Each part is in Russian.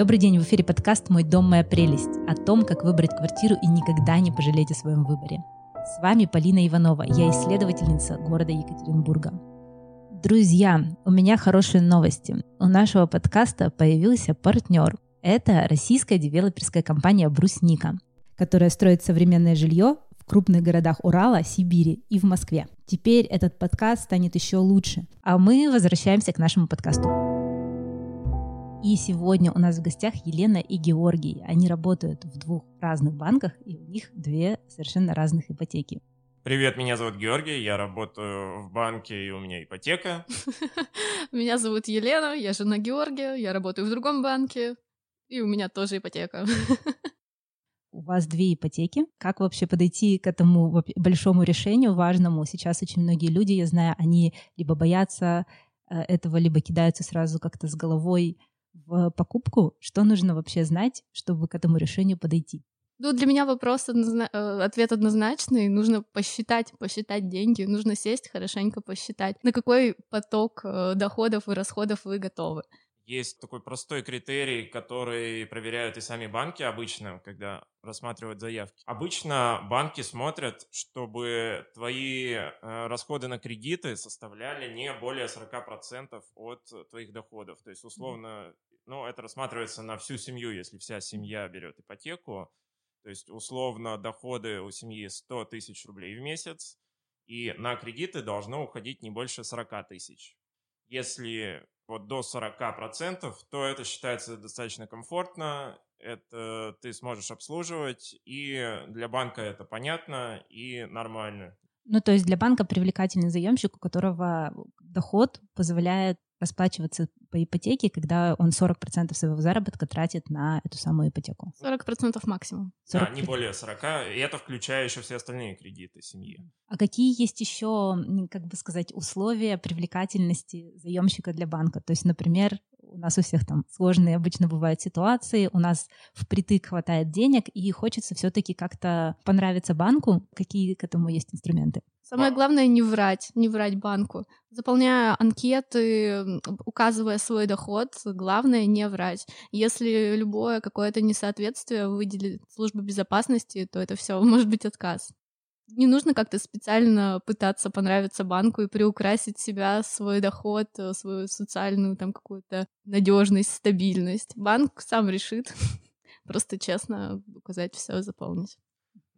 Добрый день, в эфире подкаст «Мой дом, моя прелесть» о том, как выбрать квартиру и никогда не пожалеть о своем выборе. С вами Полина Иванова, я исследовательница города Екатеринбурга. Друзья, у меня хорошие новости. У нашего подкаста появился партнер. Это российская девелоперская компания «Брусника», которая строит современное жилье в крупных городах Урала, Сибири и в Москве. Теперь этот подкаст станет еще лучше. А мы возвращаемся к нашему подкасту. И сегодня у нас в гостях Елена и Георгий. Они работают в двух разных банках, и у них две совершенно разных ипотеки. Привет, меня зовут Георгий, я работаю в банке, и у меня ипотека. Меня зовут Елена, я жена Георгия, я работаю в другом банке, и у меня тоже ипотека. У вас две ипотеки. Как вообще подойти к этому большому решению, важному? Сейчас очень многие люди, я знаю, они либо боятся э, этого, либо кидаются сразу как-то с головой в покупку, что нужно вообще знать, чтобы к этому решению подойти? Ну, для меня вопрос, однозна... Э, ответ однозначный. Нужно посчитать, посчитать деньги. Нужно сесть, хорошенько посчитать, на какой поток э, доходов и расходов вы готовы. Есть такой простой критерий, который проверяют и сами банки обычно, когда рассматривают заявки. Обычно банки смотрят, чтобы твои э, расходы на кредиты составляли не более 40% от твоих доходов. То есть, условно, ну, это рассматривается на всю семью, если вся семья берет ипотеку. То есть, условно, доходы у семьи 100 тысяч рублей в месяц, и на кредиты должно уходить не больше 40 тысяч. Если вот до 40%, то это считается достаточно комфортно, это ты сможешь обслуживать, и для банка это понятно и нормально. Ну, то есть для банка привлекательный заемщик, у которого доход позволяет расплачиваться по ипотеке, когда он 40% своего заработка тратит на эту самую ипотеку. 40% максимум. 40%. Да, не более 40, и это включая еще все остальные кредиты семьи. А какие есть еще, как бы сказать, условия привлекательности заемщика для банка? То есть, например, у нас у всех там сложные обычно бывают ситуации, у нас впритык хватает денег, и хочется все-таки как-то понравиться банку. Какие к этому есть инструменты? Самое главное не врать, не врать банку. Заполняя анкеты, указывая свой доход, главное не врать. Если любое какое-то несоответствие выделит служба безопасности, то это все может быть отказ не нужно как-то специально пытаться понравиться банку и приукрасить себя, свой доход, э, свою социальную там какую-то надежность, стабильность. Банк сам решит. Просто честно указать все, заполнить.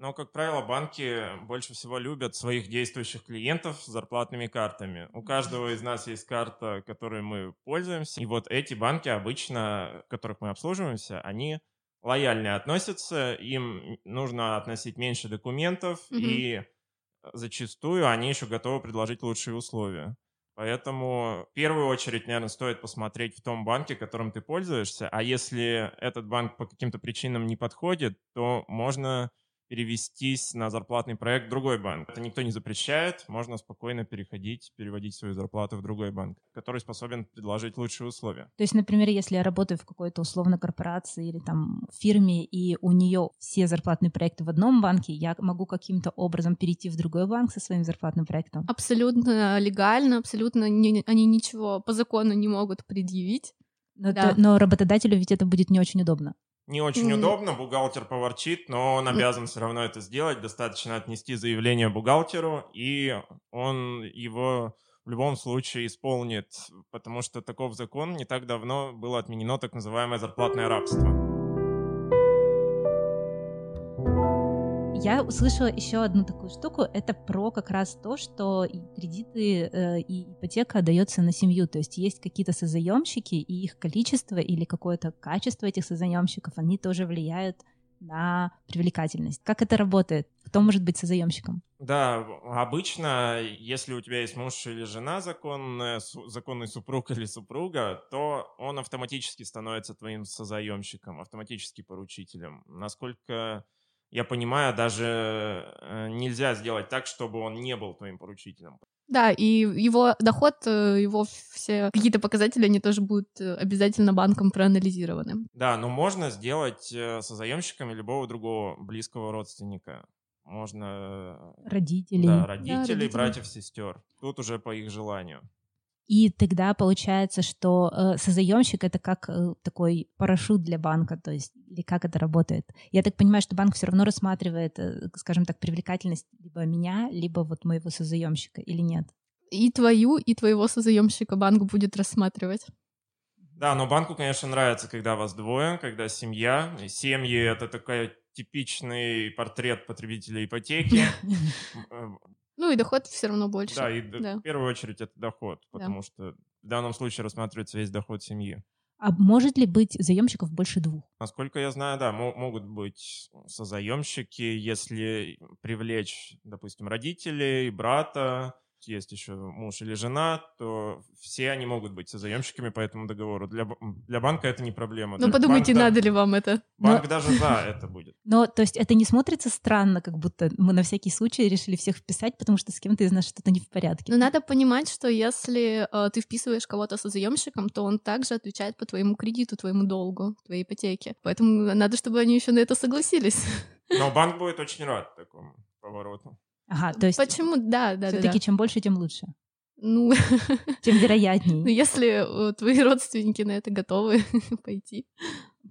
Но, как правило, банки больше всего любят своих действующих клиентов с зарплатными картами. У каждого из нас есть карта, которой мы пользуемся. И вот эти банки обычно, которых мы обслуживаемся, они лояльнее относятся, им нужно относить меньше документов, mm-hmm. и зачастую они еще готовы предложить лучшие условия. Поэтому в первую очередь, наверное, стоит посмотреть в том банке, которым ты пользуешься, а если этот банк по каким-то причинам не подходит, то можно перевестись на зарплатный проект в другой банк. Это никто не запрещает, можно спокойно переходить, переводить свою зарплату в другой банк, который способен предложить лучшие условия. То есть, например, если я работаю в какой-то условно корпорации или там фирме, и у нее все зарплатные проекты в одном банке, я могу каким-то образом перейти в другой банк со своим зарплатным проектом? Абсолютно легально, абсолютно не, они ничего по закону не могут предъявить. Но, да. то, но работодателю ведь это будет не очень удобно не очень mm. удобно, бухгалтер поворчит, но он обязан все равно это сделать. Достаточно отнести заявление бухгалтеру, и он его в любом случае исполнит, потому что таков закон. Не так давно было отменено так называемое зарплатное рабство. Я услышала еще одну такую штуку. Это про как раз то, что и кредиты э, и ипотека дается на семью. То есть есть какие-то созаемщики, и их количество или какое-то качество этих созаемщиков, они тоже влияют на привлекательность. Как это работает? Кто может быть созаемщиком? Да, обычно, если у тебя есть муж или жена законная, законный супруг или супруга, то он автоматически становится твоим созаемщиком, автоматически поручителем. Насколько я понимаю, даже э, нельзя сделать так, чтобы он не был твоим поручителем. Да, и его доход, э, его все какие-то показатели, они тоже будут э, обязательно банком проанализированы. Да, но можно сделать со заемщиками любого другого близкого родственника. Можно... Родителей. Да, родителей, да, родителей. братьев, сестер. Тут уже по их желанию. И тогда получается, что э, созаемщик это как э, такой парашют для банка, то есть или как это работает. Я так понимаю, что банк все равно рассматривает, э, скажем так, привлекательность либо меня, либо вот моего созаемщика или нет. И твою, и твоего созаемщика банк будет рассматривать. Да, но банку, конечно, нравится, когда вас двое, когда семья. И семьи — это такой типичный портрет потребителя ипотеки. Ну и доход все равно больше. Да, и Да. в первую очередь это доход, потому что в данном случае рассматривается весь доход семьи. А может ли быть заемщиков больше двух? Насколько я знаю, да, мо- могут быть созаемщики, если привлечь, допустим, родителей, брата, есть еще муж или жена, то все они могут быть созаемщиками по этому договору. Для, для банка это не проблема. Ну Банк подумайте, да- надо ли вам это. Банк даже за это будет. Но, то есть, это не смотрится странно, как будто мы на всякий случай решили всех вписать, потому что с кем-то из нас что-то не в порядке. Но надо понимать, что если э, ты вписываешь кого-то со заемщиком, то он также отвечает по твоему кредиту, твоему долгу, твоей ипотеке. Поэтому надо, чтобы они еще на это согласились. Но банк будет очень рад такому повороту. Ага, то есть Почему? Да, да, да. все-таки да. чем больше, тем лучше. Ну, Тем ну, вероятнее. если э, твои родственники на это готовы пойти.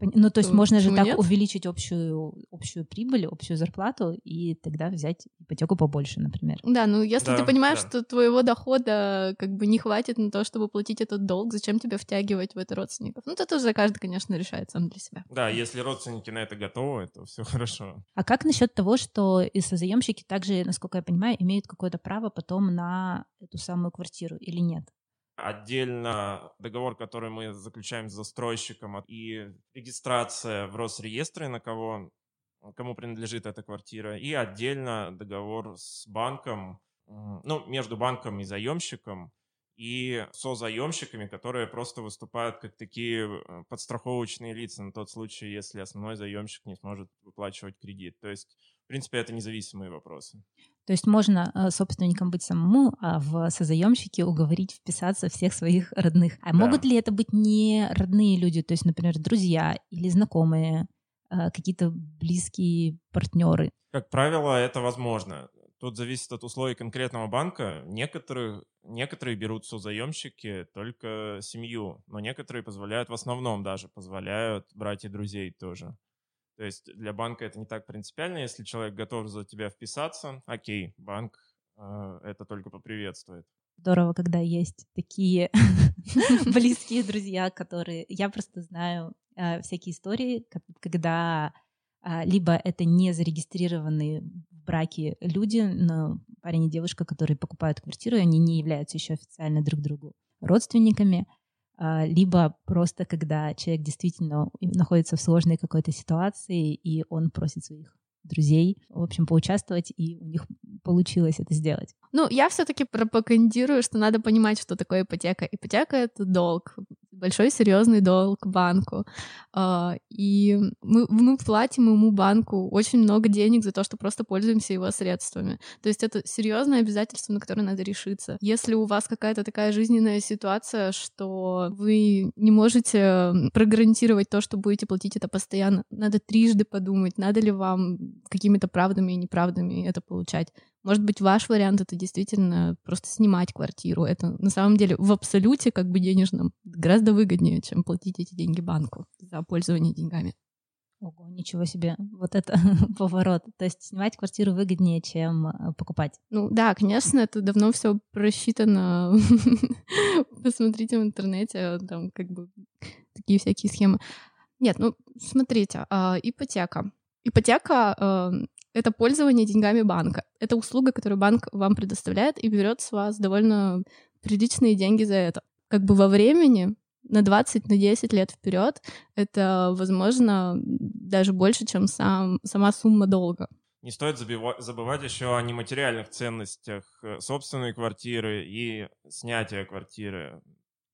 Ну, то есть то можно же так нет? увеличить общую, общую прибыль, общую зарплату, и тогда взять ипотеку побольше, например. Да, ну если Да, ты понимаешь, да. что твоего дохода как бы не хватит на то, чтобы платить этот долг, зачем тебе втягивать в это родственников? Ну, это уже каждый, конечно, решает сам для себя. Да, если родственники на это готовы, то все хорошо. А как насчет того, что и созаемщики также, насколько я понимаю, имеют какое-то право потом на эту самую квартиру или нет? Отдельно договор, который мы заключаем с застройщиком, а- и регистрация в Росреестре, на кого, кому принадлежит эта квартира, и отдельно договор с банком, ну, между банком и заемщиком, и со заемщиками, которые просто выступают как такие э, подстраховочные лица на тот случай, если основной заемщик не сможет выплачивать кредит. То есть, в принципе, это независимые вопросы. То есть можно э, собственником быть самому, а в созаемщике уговорить вписаться всех своих родных. А Да. могут ли это быть не родные люди, то есть, например, друзья или знакомые, э, какие-то близкие партнеры? Как правило, это возможно. Тут зависит от условий конкретного банка. Некоторые, некоторые берут созаемщики только семью, но некоторые позволяют, в основном даже позволяют брать и друзей тоже. То есть для банка это не так принципиально. Если человек готов за тебя вписаться, окей, банк э, это только поприветствует. Здорово, когда есть такие близкие друзья, которые... Я просто знаю э, всякие истории, ко- когда а, либо это не зарегистрированные в браке люди, но парень и девушка, которые покупают квартиру, они не являются еще официально друг другу родственниками, либо просто когда человек действительно находится в сложной какой-то ситуации, и он просит своих друзей, в общем, поучаствовать, и у них получилось это сделать. Ну, я все-таки пропагандирую, что надо понимать, что такое ипотека. Ипотека это долг, большой серьезный долг банку. А, И мы, мы платим ему банку очень много денег за то, что просто пользуемся его средствами. То есть это серьезное обязательство, на которое надо решиться. Если у вас какая-то такая жизненная ситуация, что вы не можете прогарантировать то, что будете платить это постоянно, надо трижды подумать, надо ли вам какими-то правдами и неправдами это получать. Может быть, ваш вариант это действительно просто снимать квартиру. Это на самом деле в абсолюте как бы денежном гораздо выгоднее, чем платить эти деньги банку за пользование деньгами. Ого, ничего себе, вот это поворот. То есть снимать квартиру выгоднее, чем э, покупать. Ну да, конечно, это давно все просчитано. Посмотрите в интернете, там как бы такие всякие схемы. Нет, ну смотрите, а, ипотека. Ипотека а, это пользование деньгами банка. Это услуга, которую банк вам предоставляет и берет с вас довольно приличные деньги за это. Как бы во времени на 20, на 10 лет вперед это, возможно, даже больше, чем сам, сама сумма долга. Не стоит забива- забывать еще о нематериальных ценностях э, собственной квартиры и снятия квартиры.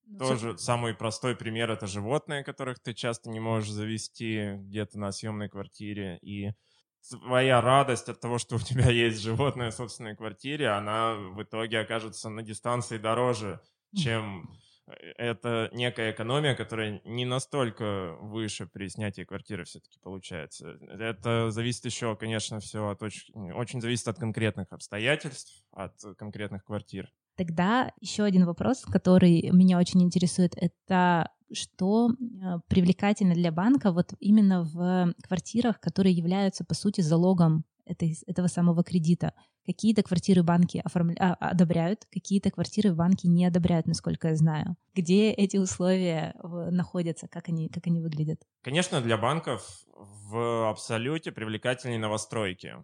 Ну, Тоже самый простой пример это животные, которых ты часто не можешь завести где-то на съемной квартире. И твоя радость от того, что у тебя есть животное в собственной квартире, она в итоге окажется на дистанции дороже, чем э, это некая экономия, которая не настолько выше при снятии квартиры все-таки получается. Это зависит еще, конечно, все от очень, очень зависит от конкретных обстоятельств, от конкретных квартир. Тогда еще один вопрос, который меня очень интересует, это что э, привлекательно для банка вот именно в квартирах, которые являются, по сути, залогом этой, этого самого кредита. Какие-то квартиры банки оформля... а, одобряют, какие-то квартиры банки не одобряют, насколько я знаю. Где эти условия находятся, как они, как они выглядят? Конечно, для банков в абсолюте привлекательнее новостройки.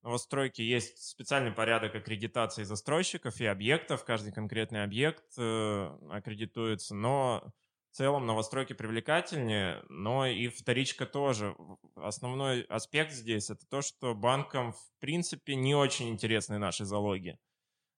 В новостройке есть специальный порядок аккредитации застройщиков и объектов. Каждый конкретный объект э, аккредитуется, но целом новостройки привлекательнее, но и вторичка тоже. Основной аспект здесь это то, что банкам в принципе не очень интересны наши залоги.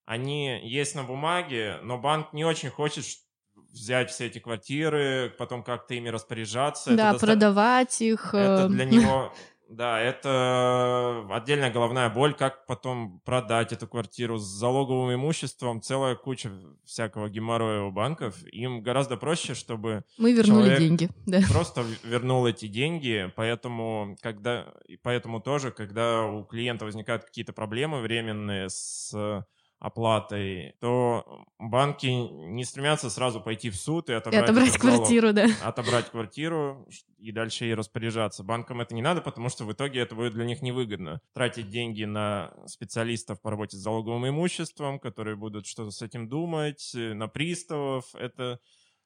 Они есть на бумаге, но банк не очень хочет взять все эти квартиры, потом как-то ими распоряжаться. Да, это продавать доста... их. Это для э, него Да, это отдельная головная боль, как потом продать эту квартиру с залоговым имуществом, целая куча всякого геморроя у банков. Им гораздо проще, чтобы мы вернули деньги, да. Просто вернул эти деньги, поэтому когда, поэтому тоже, когда у клиента возникают какие-то проблемы временные с оплатой, то банки не стремятся сразу пойти в суд и отобрать, и отобрать квартиру, да. Отобрать квартиру и дальше ей распоряжаться. Банкам это не надо, потому что в итоге это будет для них невыгодно. Тратить деньги на специалистов по работе с залоговым имуществом, которые будут что-то с этим думать, на приставов. Это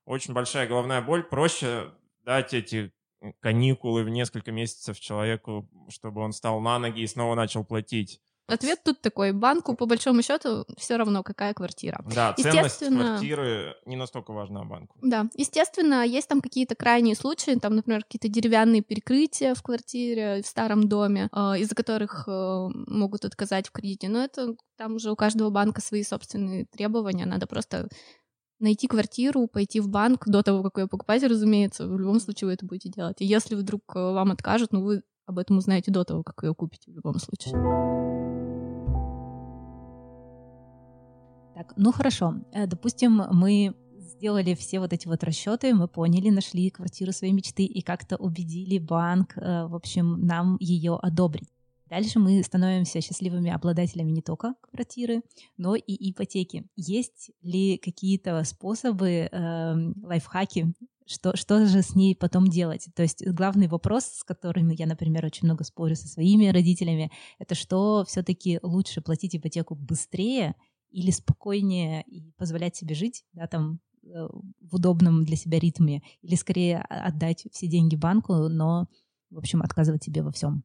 очень большая головная боль. Проще дать эти каникулы в несколько месяцев человеку, чтобы он стал на ноги и снова начал платить. Ответ тут такой. Банку, по большому счету, все равно, какая квартира. Да, ценность квартиры не настолько важна банку. Да, естественно, есть там какие-то крайние случаи, там, например, какие-то деревянные перекрытия в квартире, в старом доме, э, из-за которых э, могут отказать в кредите. Но это там уже у каждого банка свои собственные требования. Надо просто найти квартиру, пойти в банк до того, как ее покупать, разумеется, в любом случае вы это будете делать. И если вдруг э, вам откажут, ну вы об этом узнаете до того, как ее купите в любом случае. Так, ну хорошо. Э, допустим, мы сделали все вот эти вот расчеты, мы поняли, нашли квартиру своей мечты и как-то убедили банк, э, в общем, нам ее одобрить. Дальше мы становимся счастливыми обладателями не только квартиры, но и ипотеки. Есть ли какие-то способы, э, лайфхаки, что, что же с ней потом делать? То есть главный вопрос, с которым я, например, очень много спорю со своими родителями, это что все-таки лучше платить ипотеку быстрее или спокойнее и позволять себе жить, да, там, э, в удобном для себя ритме, или скорее отдать все деньги банку, но, в общем, отказывать себе во всем.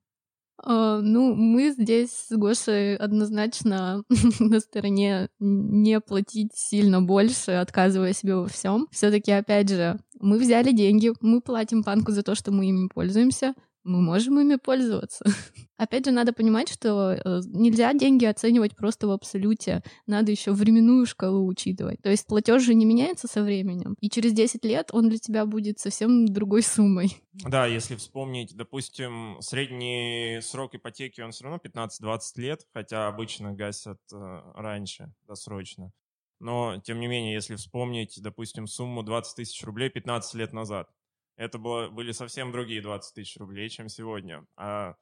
Uh, ну, мы здесь с Гошей однозначно на стороне не платить сильно больше, отказывая себе во всем. Все-таки, опять же, мы взяли деньги, мы платим банку за то, что мы ими пользуемся, мы можем ими пользоваться. Опять же, надо понимать, что э, нельзя деньги оценивать просто в абсолюте. Надо еще временную шкалу учитывать. То есть платеж же не меняется со временем. И через 10 лет он для тебя будет совсем другой суммой. Да, если вспомнить, допустим, средний срок ипотеки, он все равно 15-20 лет, хотя обычно гасят э, раньше, досрочно. Но, тем не менее, если вспомнить, допустим, сумму 20 тысяч рублей 15 лет назад, это было, были совсем другие 20 тысяч рублей, чем сегодня. А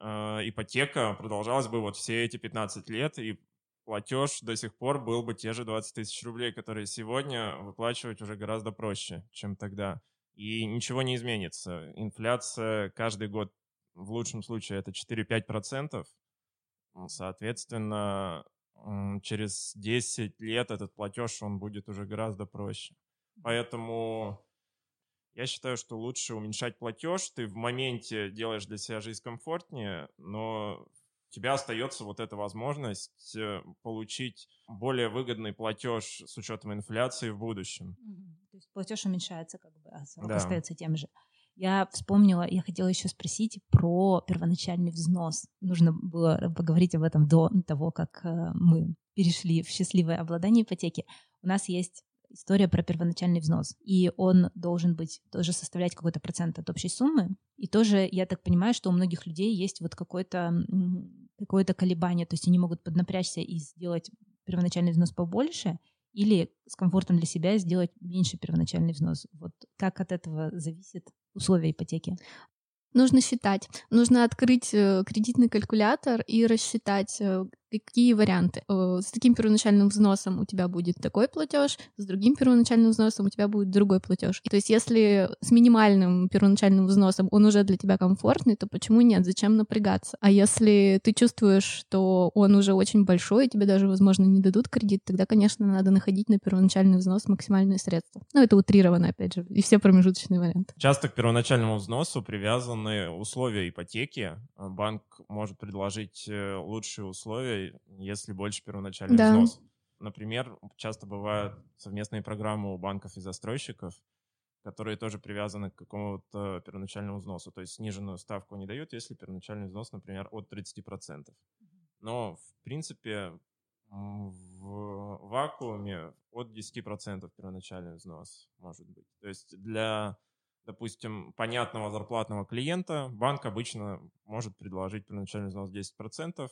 ипотека продолжалась бы вот все эти 15 лет, и платеж до сих пор был бы те же 20 тысяч рублей, которые сегодня выплачивать уже гораздо проще, чем тогда. И ничего не изменится. Инфляция каждый год, в лучшем случае, это 4-5%. Соответственно, через 10 лет этот платеж, он будет уже гораздо проще. Поэтому я считаю, что лучше уменьшать платеж. Ты в моменте делаешь для себя жизнь комфортнее, но у тебя остается вот эта возможность э, получить более выгодный платеж с учетом инфляции в будущем. То есть платеж уменьшается, как бы, а срок да. остается тем же. Я вспомнила, я хотела еще спросить про первоначальный взнос. Нужно было поговорить об этом до того, как э, мы перешли в счастливое обладание ипотеки. У нас есть история про первоначальный взнос. И он должен быть тоже составлять какой-то процент от общей суммы. И тоже, я так понимаю, что у многих людей есть вот какое-то какое-то колебание, то есть они могут поднапрячься и сделать первоначальный взнос побольше, или с комфортом для себя сделать меньше первоначальный взнос. Вот как от этого зависит условия ипотеки? Нужно считать. Нужно открыть э, кредитный калькулятор и рассчитать, э, какие варианты. Э, с таким первоначальным взносом у тебя будет такой платеж, с другим первоначальным взносом у тебя будет другой платеж. То есть если с минимальным первоначальным взносом он уже для тебя комфортный, то почему нет? Зачем напрягаться? А если ты чувствуешь, что он уже очень большой, и тебе даже, возможно, не дадут кредит, тогда, конечно, надо находить на первоначальный взнос максимальные средства. Ну, это утрировано, опять же, и все промежуточные варианты. Часто к первоначальному взносу привязаны условия ипотеки. Банк может предложить э, лучшие условия, если больше первоначальный да. взнос. Например, часто бывают совместные программы у банков и застройщиков, которые тоже привязаны к какому-то первоначальному взносу. То есть сниженную ставку не дают, если первоначальный взнос, например, от 30%. Но, в принципе, в вакууме от 10% первоначальный взнос может быть. То есть для, допустим, понятного зарплатного клиента банк обычно может предложить первоначальный взнос 10%,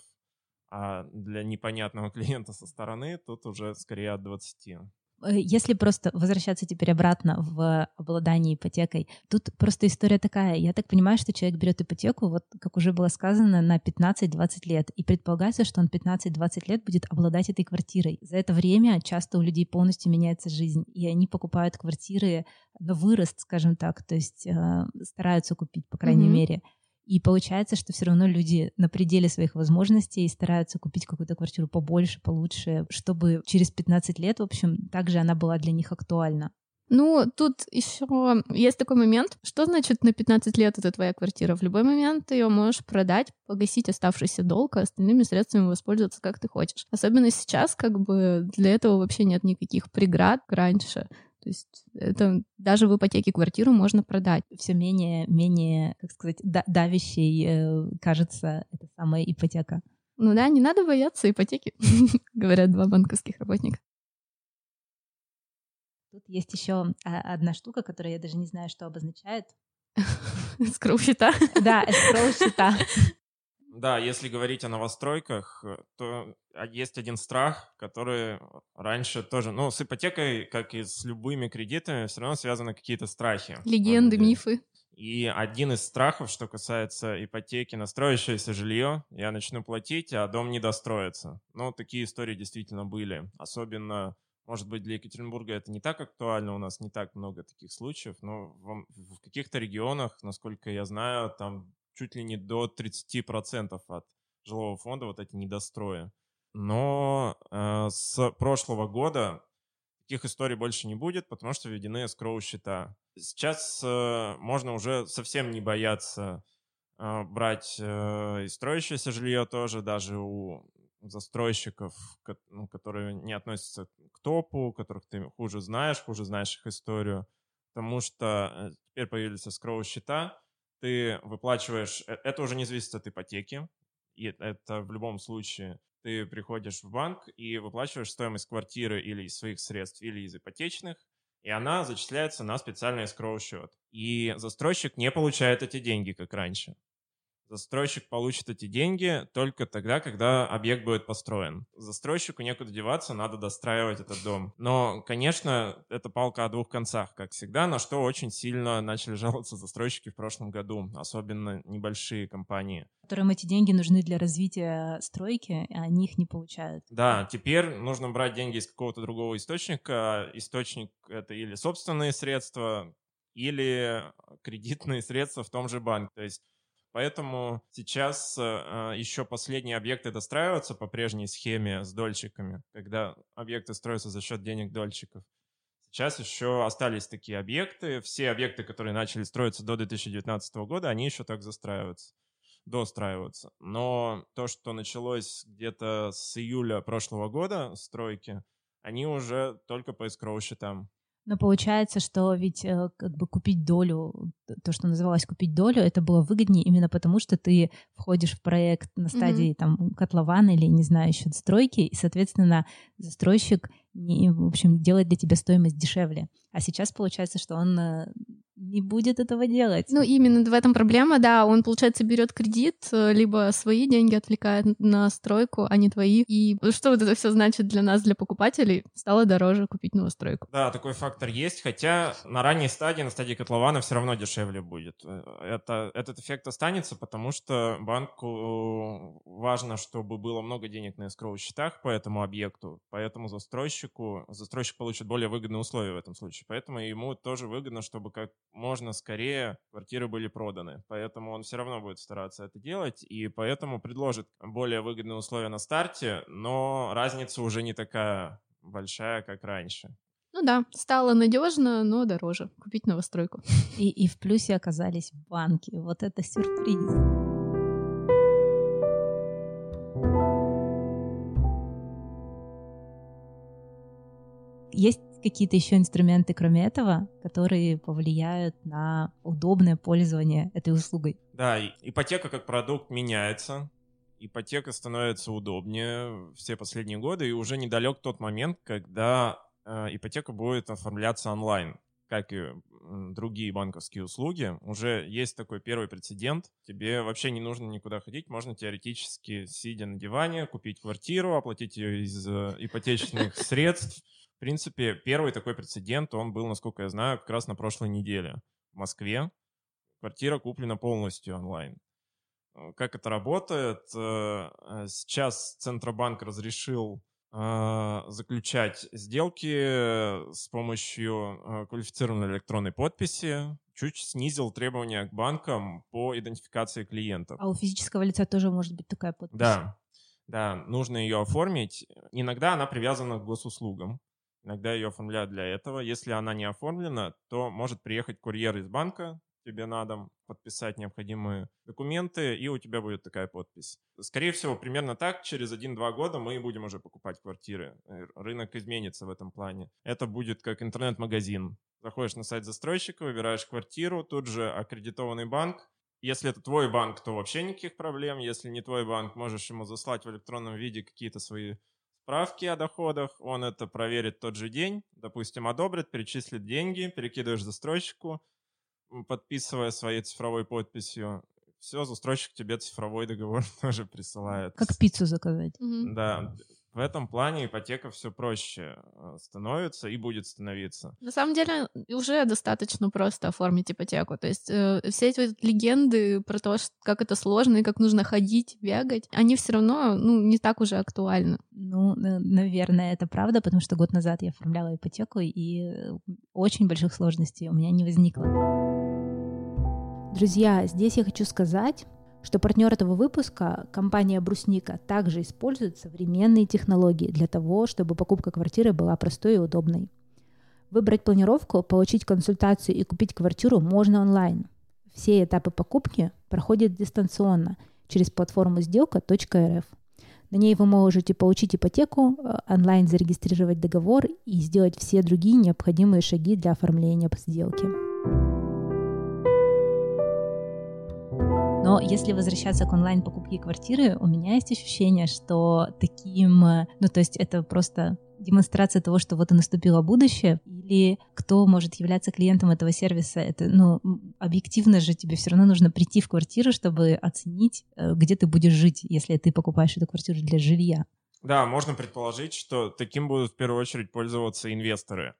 а для непонятного клиента со стороны тут уже скорее от 20%. Э, если просто возвращаться теперь обратно в обладание ипотекой, тут просто история такая. Я так понимаю, что человек берет ипотеку, вот как уже было сказано, на 15-20 лет. И предполагается, что он 15-20 лет будет обладать этой квартирой. За это время часто у людей полностью меняется жизнь, и они покупают квартиры на вырост, скажем так, то есть э, стараются купить, по крайней mm-hmm. мере. И получается, что все равно люди на пределе своих возможностей стараются купить какую-то квартиру побольше, получше, чтобы через 15 лет, в общем, также она была для них актуальна. Ну, тут еще есть такой момент. Что значит на 15 лет это твоя квартира? В любой момент ты ее можешь продать, погасить оставшийся долг, а остальными средствами воспользоваться как ты хочешь. Особенно сейчас, как бы для этого вообще нет никаких преград раньше. То есть это даже в ипотеке квартиру можно продать. Все менее, менее, как сказать, давящей э, кажется эта самая ипотека. Ну да, не надо бояться ипотеки, говорят два банковских работника. Тут есть еще а, одна штука, которая я даже не знаю, что обозначает. Скроу-счета. Да, скроу-счета. Да, если говорить о новостройках, э, то а, есть один страх, который раньше тоже, ну, с ипотекой, как и с любыми кредитами, все равно связаны какие-то страхи. Легенды, мифы. И один из страхов, что касается ипотеки на строящееся жилье, я начну платить, а дом не достроится. Ну, такие истории действительно были. Особенно, может быть, для Екатеринбурга это не так актуально, у нас не так много таких случаев, но в, в каких-то регионах, насколько я знаю, там чуть ли не до 30% от жилого фонда вот эти недострои. Но э, с прошлого года таких историй больше не будет, потому что введены скроу-счета. Сейчас э, можно уже совсем не бояться э, брать э, и строящееся жилье тоже, даже у застройщиков, ну, которые не относятся к топу, которых ты хуже знаешь, хуже знаешь их историю, потому что э, теперь появились скроу-счета, ты выплачиваешь, э, это уже не зависит от ипотеки, и это в любом случае ты приходишь в банк и выплачиваешь стоимость квартиры или из своих средств, или из ипотечных, и она зачисляется на специальный скроу счет. И застройщик не получает эти деньги, как раньше застройщик получит эти деньги только тогда, когда объект будет построен. Застройщику некуда деваться, надо достраивать этот дом. Но, конечно, это палка о двух концах, как всегда, на что очень сильно начали жаловаться застройщики в прошлом году, особенно небольшие компании. Которым эти деньги нужны для развития стройки, а они их не получают. Да, теперь нужно брать деньги из какого-то другого источника. Источник — это или собственные средства, или кредитные средства в том же банке. То есть Поэтому сейчас э, а, еще последние объекты достраиваются по прежней схеме с дольщиками, когда объекты строятся за счет денег дольщиков. Сейчас еще остались такие объекты. Все объекты, которые начали строиться до 2019 года, они еще так застраиваются, достраиваются. Но то, что началось где-то с июля прошлого года, стройки, они уже только по эскроу счетам. Но получается, что ведь э, как бы купить долю, то, что называлось купить долю, это было выгоднее именно потому, что ты входишь в проект на стадии mm-hmm. там котлована или, не знаю, еще стройки, и, соответственно, застройщик, не, в общем, делает для тебя стоимость дешевле. А сейчас получается, что он э, не будет этого делать. Ну, именно в этом проблема, да. Он, получается, берет кредит, э, либо свои деньги отвлекает на стройку, а не твои. И что вот это все значит для нас, для покупателей? Стало дороже купить новостройку. Да, такой фактор есть, хотя на ранней стадии, на стадии котлована все равно дешевле будет. Э, это, этот эффект останется, потому что банку важно, чтобы было много денег на эскроу счетах по этому объекту, поэтому застройщику, застройщик получит более выгодные условия в этом случае. Поэтому ему тоже выгодно, чтобы как можно скорее квартиры были проданы. Поэтому он все равно будет стараться это делать, и поэтому предложит более выгодные условия на старте, но разница уже не такая большая, как раньше. Ну да, стало надежно, но дороже купить новостройку. И, и в плюсе оказались банки. Вот это сюрприз. Есть какие-то еще инструменты, кроме этого, которые повлияют на удобное пользование этой услугой? Да, ипотека как продукт меняется. Ипотека становится удобнее все последние годы, и уже недалек тот момент, когда э, ипотека будет оформляться онлайн, как и другие банковские услуги. Уже есть такой первый прецедент. Тебе вообще не нужно никуда ходить, можно теоретически, сидя на диване, купить квартиру, оплатить ее из э, ипотечных средств, принципе, первый такой прецедент, он был, насколько я знаю, как раз на прошлой неделе в Москве. Квартира куплена полностью онлайн. Э, как это работает? Э, э, сейчас Центробанк разрешил заключать сделки с помощью квалифицированной электронной подписи, чуть снизил требования к банкам по идентификации клиентов. А у физического лица тоже может быть такая подпись? Да, да, нужно ее оформить. Иногда она привязана к госуслугам. Иногда ее оформляют для этого. Если она не оформлена, то может приехать курьер из банка тебе на дом, подписать необходимые документы, и у тебя будет такая подпись. Скорее всего, примерно так, через 1-2 года мы будем уже покупать квартиры. Рынок изменится в этом плане. Это будет как интернет-магазин. Заходишь на сайт застройщика, выбираешь квартиру, тут же аккредитованный банк. Если это твой банк, то вообще никаких проблем. Если не твой банк, можешь ему заслать в электронном виде какие-то свои справки о доходах, он это проверит тот же день, допустим, одобрит, перечислит деньги, перекидываешь застройщику, подписывая своей цифровой подписью. Все, застройщик тебе цифровой договор тоже присылает. Как пиццу заказать. Да, в этом плане ипотека все проще э, становится и будет становиться. На самом деле уже достаточно просто оформить ипотеку. То есть э, все эти вот легенды про то, что, как это сложно и как нужно ходить, бегать, они все равно ну, не так уже актуальны. Ну, наверное, это правда, потому что год назад я оформляла ипотеку, и очень больших сложностей у меня не возникло. Друзья, здесь я хочу сказать, что партнер этого выпуска, компания Брусника, также использует современные технологии для того, чтобы покупка квартиры была простой и удобной. Выбрать планировку, получить консультацию и купить квартиру можно онлайн. Все этапы покупки проходят дистанционно через платформу сделка.рф. На ней вы можете получить ипотеку, э, онлайн зарегистрировать договор и сделать все другие необходимые шаги для оформления сделки. Но если возвращаться к онлайн-покупке квартиры, у меня есть ощущение, что таким, ну то есть это просто демонстрация того, что вот и наступило будущее, или кто может являться клиентом этого сервиса, это, ну, объективно же тебе все равно нужно прийти в квартиру, чтобы оценить, э, где ты будешь жить, если ты покупаешь эту квартиру для жилья. Да, можно предположить, что таким будут в первую очередь пользоваться инвесторы.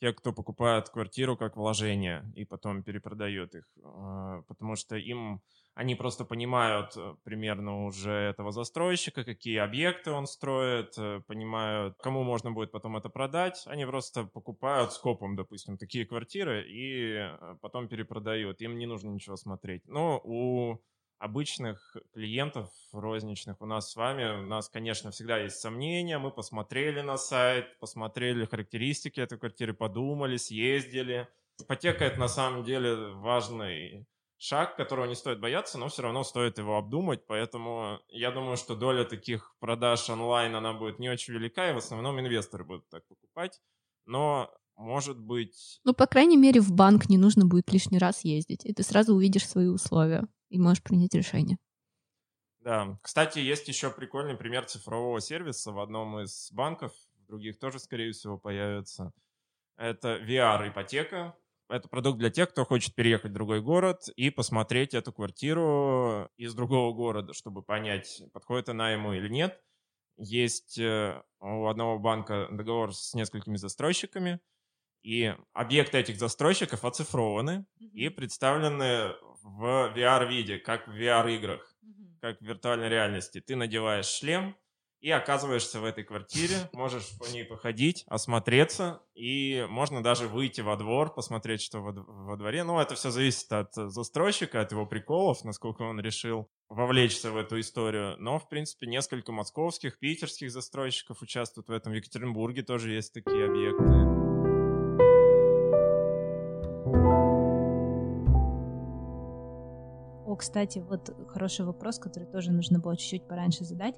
Те, кто покупает квартиру как вложение и потом перепродает их. А, потому что им они просто понимают э, примерно уже этого застройщика, какие объекты он строит, э, понимают, кому можно будет потом это продать. Они просто покупают скопом, допустим, такие квартиры и э, потом перепродают. Им не нужно ничего смотреть. Но у обычных клиентов розничных у нас с вами, у нас, конечно, всегда есть сомнения. Мы посмотрели на сайт, посмотрели характеристики этой квартиры, подумали, съездили. Ипотека — это на самом деле важный шаг, которого не стоит бояться, но все равно стоит его обдумать, поэтому я думаю, что доля таких продаж онлайн, она будет не очень велика, и в основном инвесторы будут так покупать, но может быть... Ну, по крайней мере, в банк не нужно будет лишний раз ездить, и ты сразу увидишь свои условия и можешь принять решение. Да, кстати, есть еще прикольный пример цифрового сервиса в одном из банков, в других тоже, скорее всего, появится. Это VR-ипотека, это продукт для тех, кто хочет переехать в другой город и посмотреть эту квартиру из другого города, чтобы понять, подходит она ему или нет. Есть э, у одного банка договор с несколькими застройщиками, и объекты этих застройщиков оцифрованы mm-hmm. и представлены в VR-виде, как в VR-играх, mm-hmm. как в виртуальной реальности. Ты надеваешь шлем, и оказываешься в этой квартире, можешь по ней походить, осмотреться, и можно даже выйти во двор, посмотреть, что во, во дворе. Ну, это все зависит от застройщика, от его приколов, насколько он решил вовлечься в эту историю. Но, в принципе, несколько московских, питерских застройщиков участвуют в этом. В Екатеринбурге тоже есть такие объекты. О, кстати, вот хороший вопрос, который тоже нужно было чуть-чуть пораньше задать.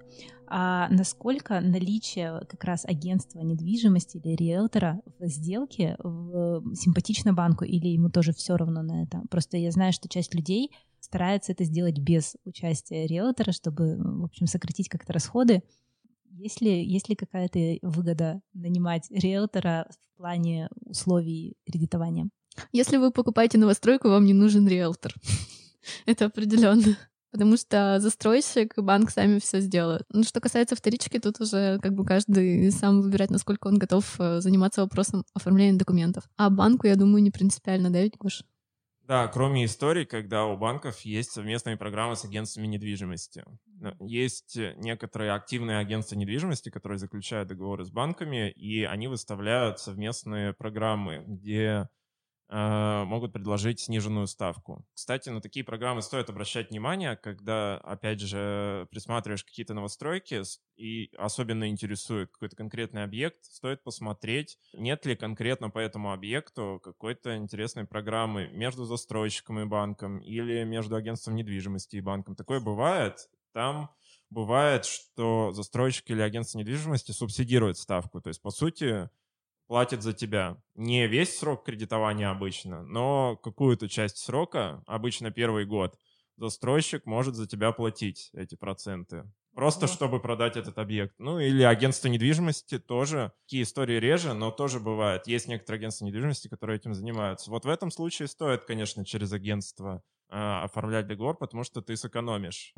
А насколько наличие как раз агентства недвижимости или риэлтора в сделке в, симпатично банку или ему тоже все равно на это? Просто я знаю, что часть людей старается это сделать без участия риэлтора, чтобы, в общем, сократить как-то расходы. Есть ли, есть ли какая-то выгода нанимать риэлтора в плане условий кредитования? Если вы покупаете новостройку, вам не нужен риэлтор. Это определенно. Потому что застройщик и банк сами все сделают. Ну, что касается вторички, тут уже как бы каждый сам выбирает, насколько он готов э, заниматься вопросом оформления документов. А банку, я думаю, не принципиально, да, ведь, Гош? Да, кроме историй, когда у банков есть совместные программы с агентствами недвижимости. Есть некоторые активные агентства недвижимости, которые заключают договоры с банками, и они выставляют совместные программы, где Э, могут предложить сниженную ставку. Кстати, на такие программы стоит обращать внимание, когда, опять же, присматриваешь какие-то новостройки и особенно интересует какой-то конкретный объект, стоит посмотреть, нет ли конкретно по этому объекту какой-то интересной программы между застройщиком и банком или между агентством недвижимости и банком. Такое бывает. Там бывает, что застройщик или агентство недвижимости субсидирует ставку. То есть, по сути, платит за тебя. Не весь срок кредитования обычно, но какую-то часть срока, обычно первый год, застройщик может за тебя платить эти проценты. Просто чтобы продать этот объект. Ну или агентство недвижимости тоже. Такие истории реже, но тоже бывает. Есть некоторые агентства недвижимости, которые этим занимаются. Вот в этом случае стоит, конечно, через агентство э, оформлять договор, потому что ты сэкономишь.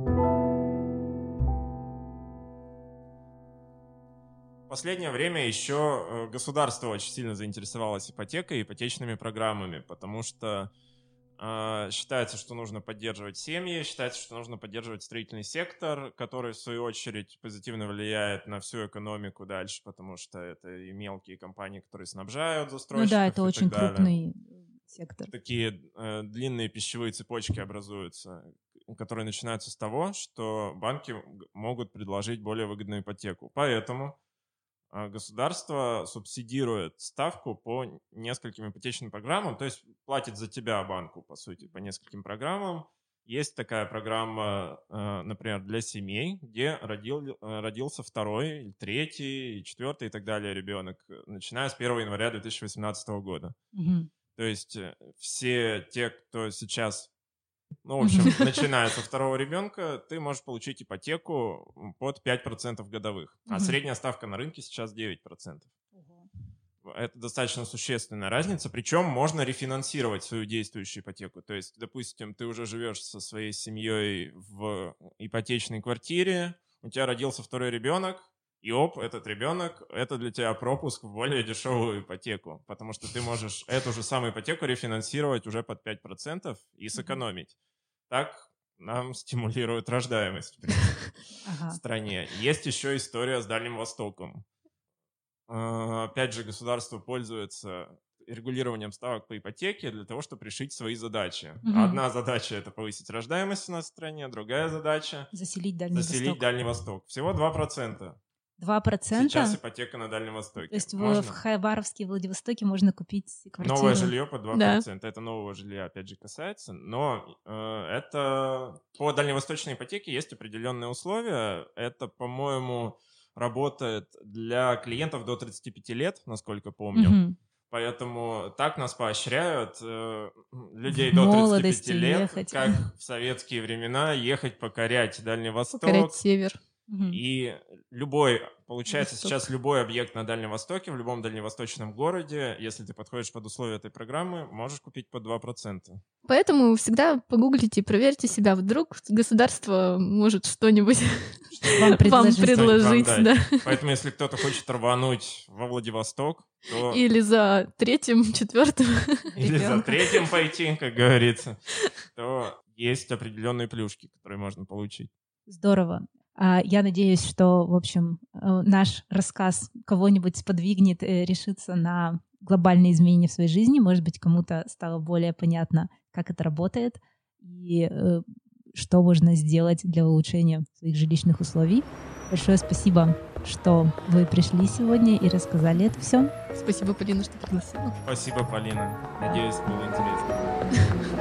В последнее время еще э, государство очень сильно заинтересовалось ипотекой и ипотечными программами, потому что э, считается, что нужно поддерживать семьи, считается, что нужно поддерживать строительный сектор, который, в свою очередь, позитивно влияет на всю экономику дальше, потому что это и мелкие компании, которые снабжают застройщиков. Ну да, это очень далее. крупный сектор. Такие э, длинные пищевые цепочки образуются, которые начинаются с того, что банки могут предложить более выгодную ипотеку. Поэтому государство субсидирует ставку по нескольким ипотечным программам, то есть платит за тебя банку, по сути, по нескольким программам. Есть такая программа, а, например, для семей, где родил, э, родился второй, третий, четвертый и так далее ребенок, начиная с 1 января 2018 года. Угу. То есть э, все те, кто сейчас ну, в общем, начиная со второго ребенка, ты можешь получить ипотеку под 5% годовых. А средняя ставка на рынке сейчас 9%. Это достаточно существенная разница. Причем можно рефинансировать свою действующую ипотеку. То есть, допустим, ты уже живешь со своей семьей в ипотечной квартире, у тебя родился второй ребенок, и оп, этот ребенок, это для тебя пропуск в более дешевую ипотеку, потому что ты можешь эту же самую ипотеку рефинансировать уже под 5% и сэкономить. Так нам стимулирует рождаемость в стране. Есть еще история с Дальним Востоком. А, опять же, государство пользуется регулированием ставок по ипотеке для того, чтобы решить свои задачи. Угу. Одна задача это повысить рождаемость у нас в стране, другая задача заселить Дальний заселить Восток. Дальний Восток. Всего 2%. Два процента? Сейчас ипотека на Дальнем Востоке. То есть можно? в Хабаровске и Владивостоке можно купить квартиру? Новое жилье по 2%. Да. Это нового жилья, опять же, касается. Но э, это по дальневосточной ипотеке есть определенные условия. Это, по-моему, работает для клиентов до 35 лет, насколько помню. Угу. Поэтому так нас поощряют э, людей до 35 лет, ехать. как в советские времена, ехать покорять Дальний Восток. Покорять север И любой, получается, Восток. сейчас любой объект на Дальнем Востоке, в любом дальневосточном городе, если ты подходишь под условия этой программы, можешь купить по 2%. Поэтому всегда погуглите и проверьте себя. Вдруг государство может что-нибудь Вам вам предложить. предложить, Вам да. Поэтому, если кто-то хочет рвануть во Владивосток, то Или за третьим, четвертым. или за третьим пойти, как говорится, то есть определенные плюшки, которые можно получить. Здорово. А, Я надеюсь, что, в общем, э, наш рассказ кого-нибудь сподвигнет э, решиться на глобальные изменения в своей жизни. Может быть, кому-то стало более понятно, как это работает и э, что можно сделать для улучшения своих жилищных условий. Большое спасибо, что вы пришли сегодня и рассказали это все. Спасибо, Полина, что пригласила. Спасибо, Полина. Надеюсь, было интересно.